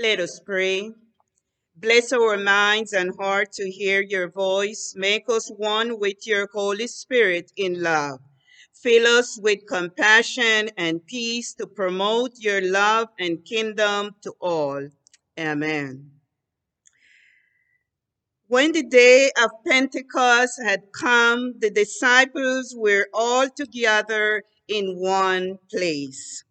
Let us pray. Bless our minds and heart to hear your voice. Make us one with your Holy Spirit in love. Fill us with compassion and peace to promote your love and kingdom to all. Amen. When the day of Pentecost had come, the disciples were all together in one place.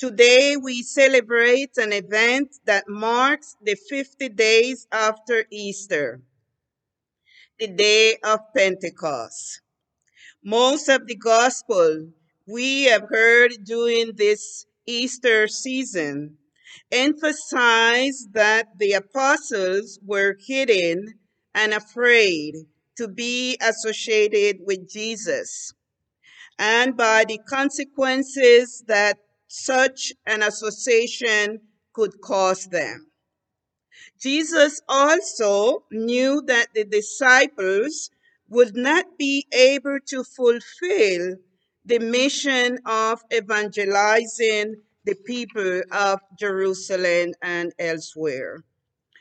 Today we celebrate an event that marks the 50 days after Easter, the day of Pentecost. Most of the gospel we have heard during this Easter season emphasize that the apostles were hidden and afraid to be associated with Jesus, and by the consequences that such an association could cause them. Jesus also knew that the disciples would not be able to fulfill the mission of evangelizing the people of Jerusalem and elsewhere.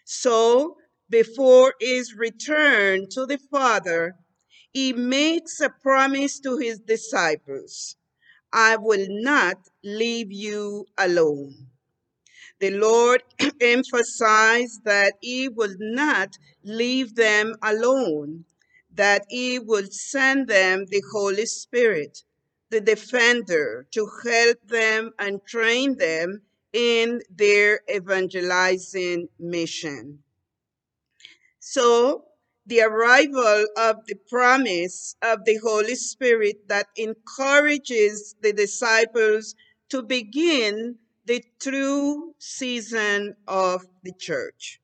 So, before his return to the Father, he makes a promise to his disciples I will not leave you alone. The Lord emphasized that He would not leave them alone, that He would send them the Holy Spirit, the defender, to help them and train them in their evangelizing mission. So, the arrival of the promise of the Holy Spirit that encourages the disciples to begin the true season of the church,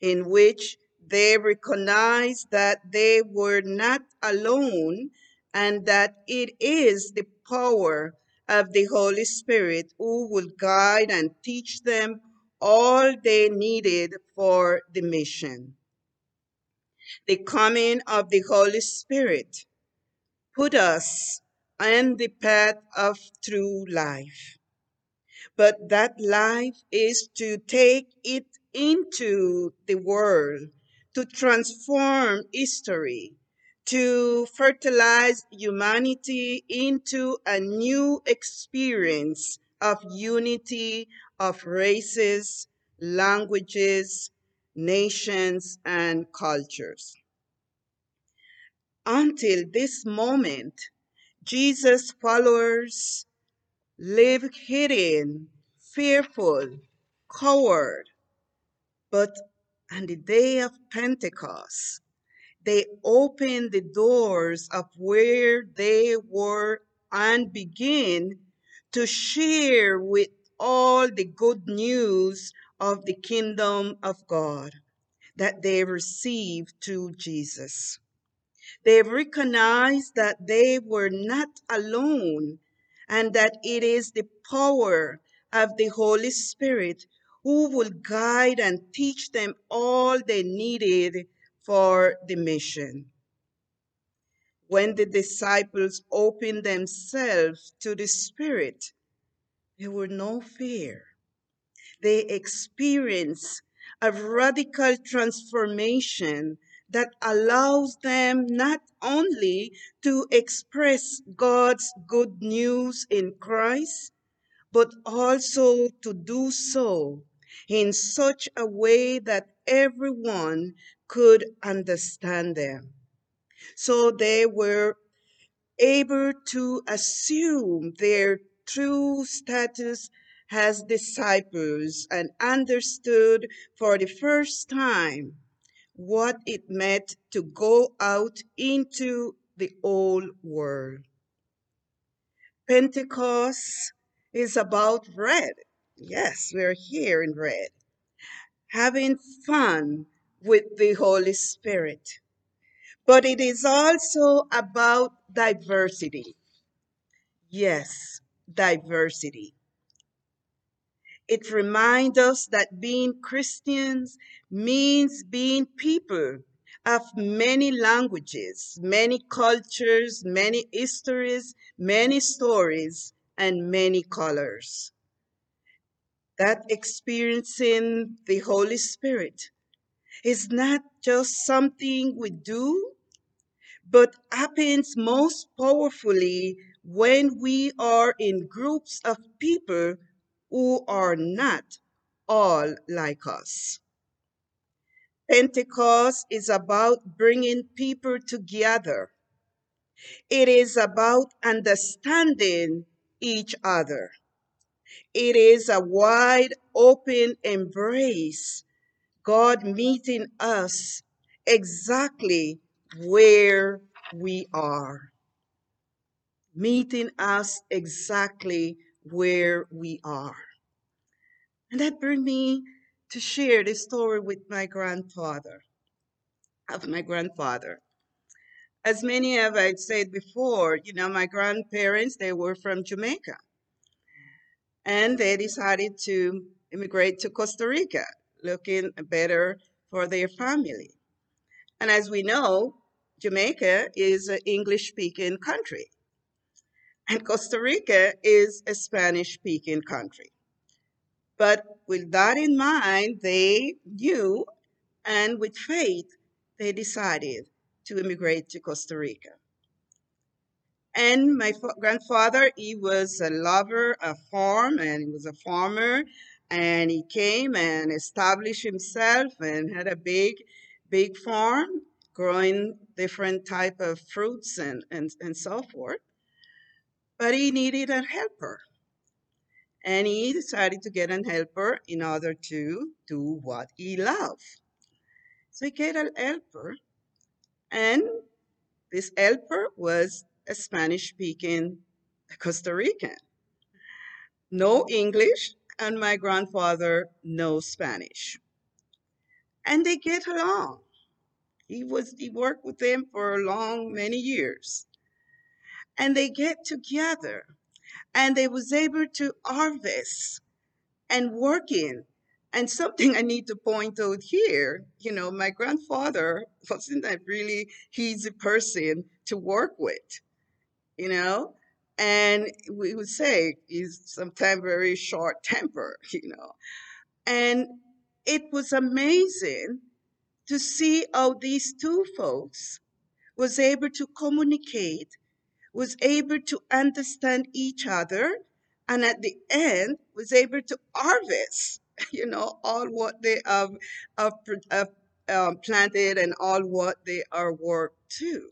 in which they recognize that they were not alone and that it is the power of the Holy Spirit who will guide and teach them all they needed for the mission the coming of the Holy Spirit put us on the path of true life. But that life is to take it into the world, to transform history, to fertilize humanity into a new experience of unity of races, languages, nations, and cultures. Until this moment, Jesus' followers live hidden, fearful, coward. But on the day of Pentecost, they opened the doors of where they were and begin to share with all the good news of the kingdom of God that they received through Jesus. They recognized that they were not alone and that it is the power of the Holy Spirit who will guide and teach them all they needed for the mission. When the disciples opened themselves to the Spirit, there were no fear they experience a radical transformation that allows them not only to express God's good news in Christ, but also to do so in such a way that everyone could understand them. So they were able to assume their true status as disciples and understood for the first time what it meant to go out into the old world. Pentecost is about red. Yes, we're here in red. Having fun with the Holy Spirit. But it is also about diversity. Yes, diversity. It reminds us that being Christians means being people of many languages, many cultures, many histories, many stories, and many colors. that experiencing the Holy Spirit is not just something we do, but happens most powerfully when we are in groups of people who are not all like us. Pentecost is about bringing people together. It is about understanding each other. It is a wide open embrace, God meeting us exactly where we are. Meeting us exactly where we are. And that brings me to share this story with my grandfather, of my grandfather. As many of I'd said before, you know, my grandparents, they were from Jamaica. And they decided to immigrate to Costa Rica, looking better for their family. And as we know, Jamaica is an English speaking country, and Costa Rica is a Spanish speaking country. But with that in mind, they knew, and with faith, they decided to immigrate to Costa Rica. And my grandfather, he was a lover of farm and he was a farmer. And he came and established himself and had a big, big farm growing different type of fruits and, and, and so forth. But he needed a helper. And he decided to get a helper in order to do what he loved. So he get a helper. And this helper was a Spanish speaking Costa Rican. No English, and my grandfather no Spanish. And they get along. He was he worked with them for a long many years. And they get together and they was able to harvest and working. And something I need to point out here, you know, my grandfather wasn't a really easy person to work with you know and we would say he's sometimes very short temper you know and it was amazing to see how these two folks was able to communicate was able to understand each other and at the end was able to harvest you know all what they have, have, have um, planted and all what they are worked to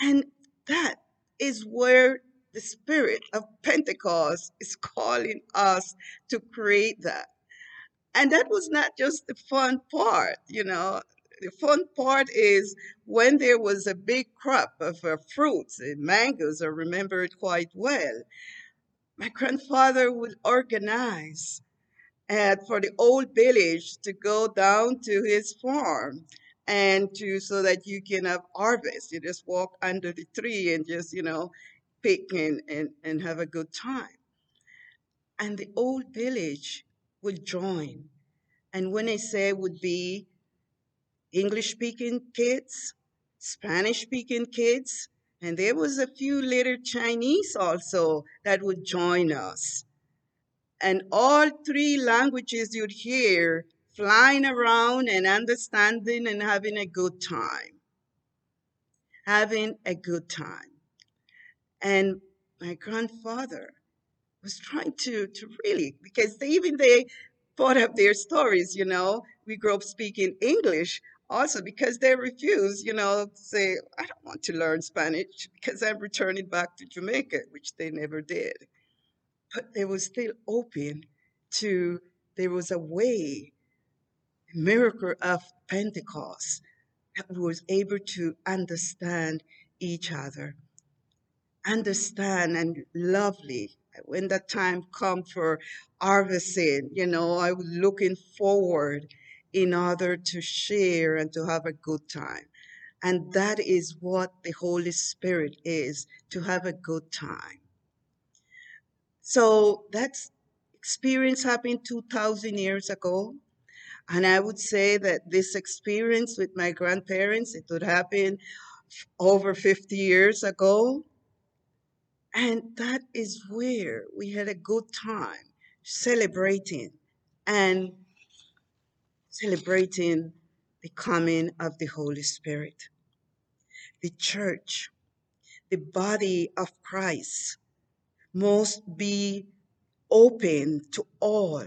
and that is where the spirit of Pentecost is calling us to create that. And that was not just the fun part, you know. The fun part is when there was a big crop of uh, fruits mangoes, I remember it quite well. My grandfather would organize for the old village to go down to his farm and to so that you can have harvest. You just walk under the tree and just, you know, pick and, and, and have a good time. And the old village would join. And when I say would be English speaking kids, Spanish speaking kids, and there was a few little Chinese also that would join us. And all three languages you'd hear flying around and understanding and having a good time. Having a good time. And my grandfather was trying to, to really, because they, even they thought up their stories, you know, we grew up speaking English also because they refused, you know, say, I don't want to learn Spanish because I'm returning back to Jamaica, which they never did. But they were still open to, there was a way miracle of Pentecost that was able to understand each other, understand and lovely. When that time come for harvesting, you know, I was looking forward in order to share and to have a good time. And that is what the Holy Spirit is, to have a good time. So that experience happened 2,000 years ago. And I would say that this experience with my grandparents, it would happen over 50 years ago. And that is where we had a good time celebrating and celebrating the coming of the Holy Spirit. The church, the body of Christ, must be open to all,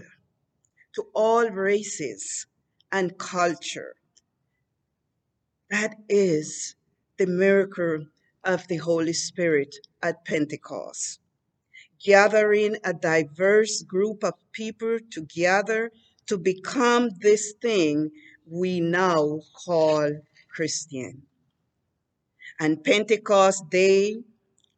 to all races and culture. That is the miracle of the Holy Spirit at Pentecost, gathering a diverse group of people together to become this thing we now call Christian. And Pentecost Day,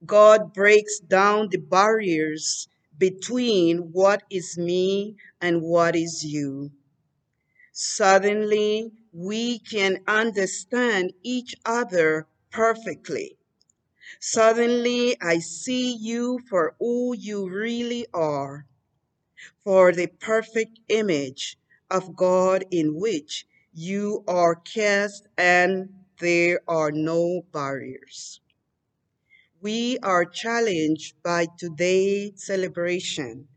God breaks down the barriers between what is me and what is you. Suddenly, we can understand each other perfectly. Suddenly, I see you for who you really are, for the perfect image of God in which you are cast, and there are no barriers. We are challenged by today's celebration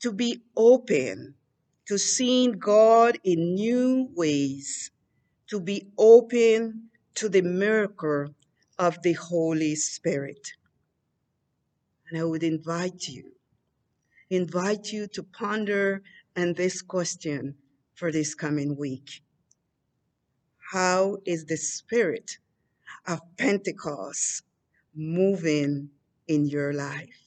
to be open to seeing God in new ways, to be open to the miracle of the Holy Spirit. And I would invite you, invite you to ponder on this question for this coming week. How is the spirit of Pentecost moving in your life?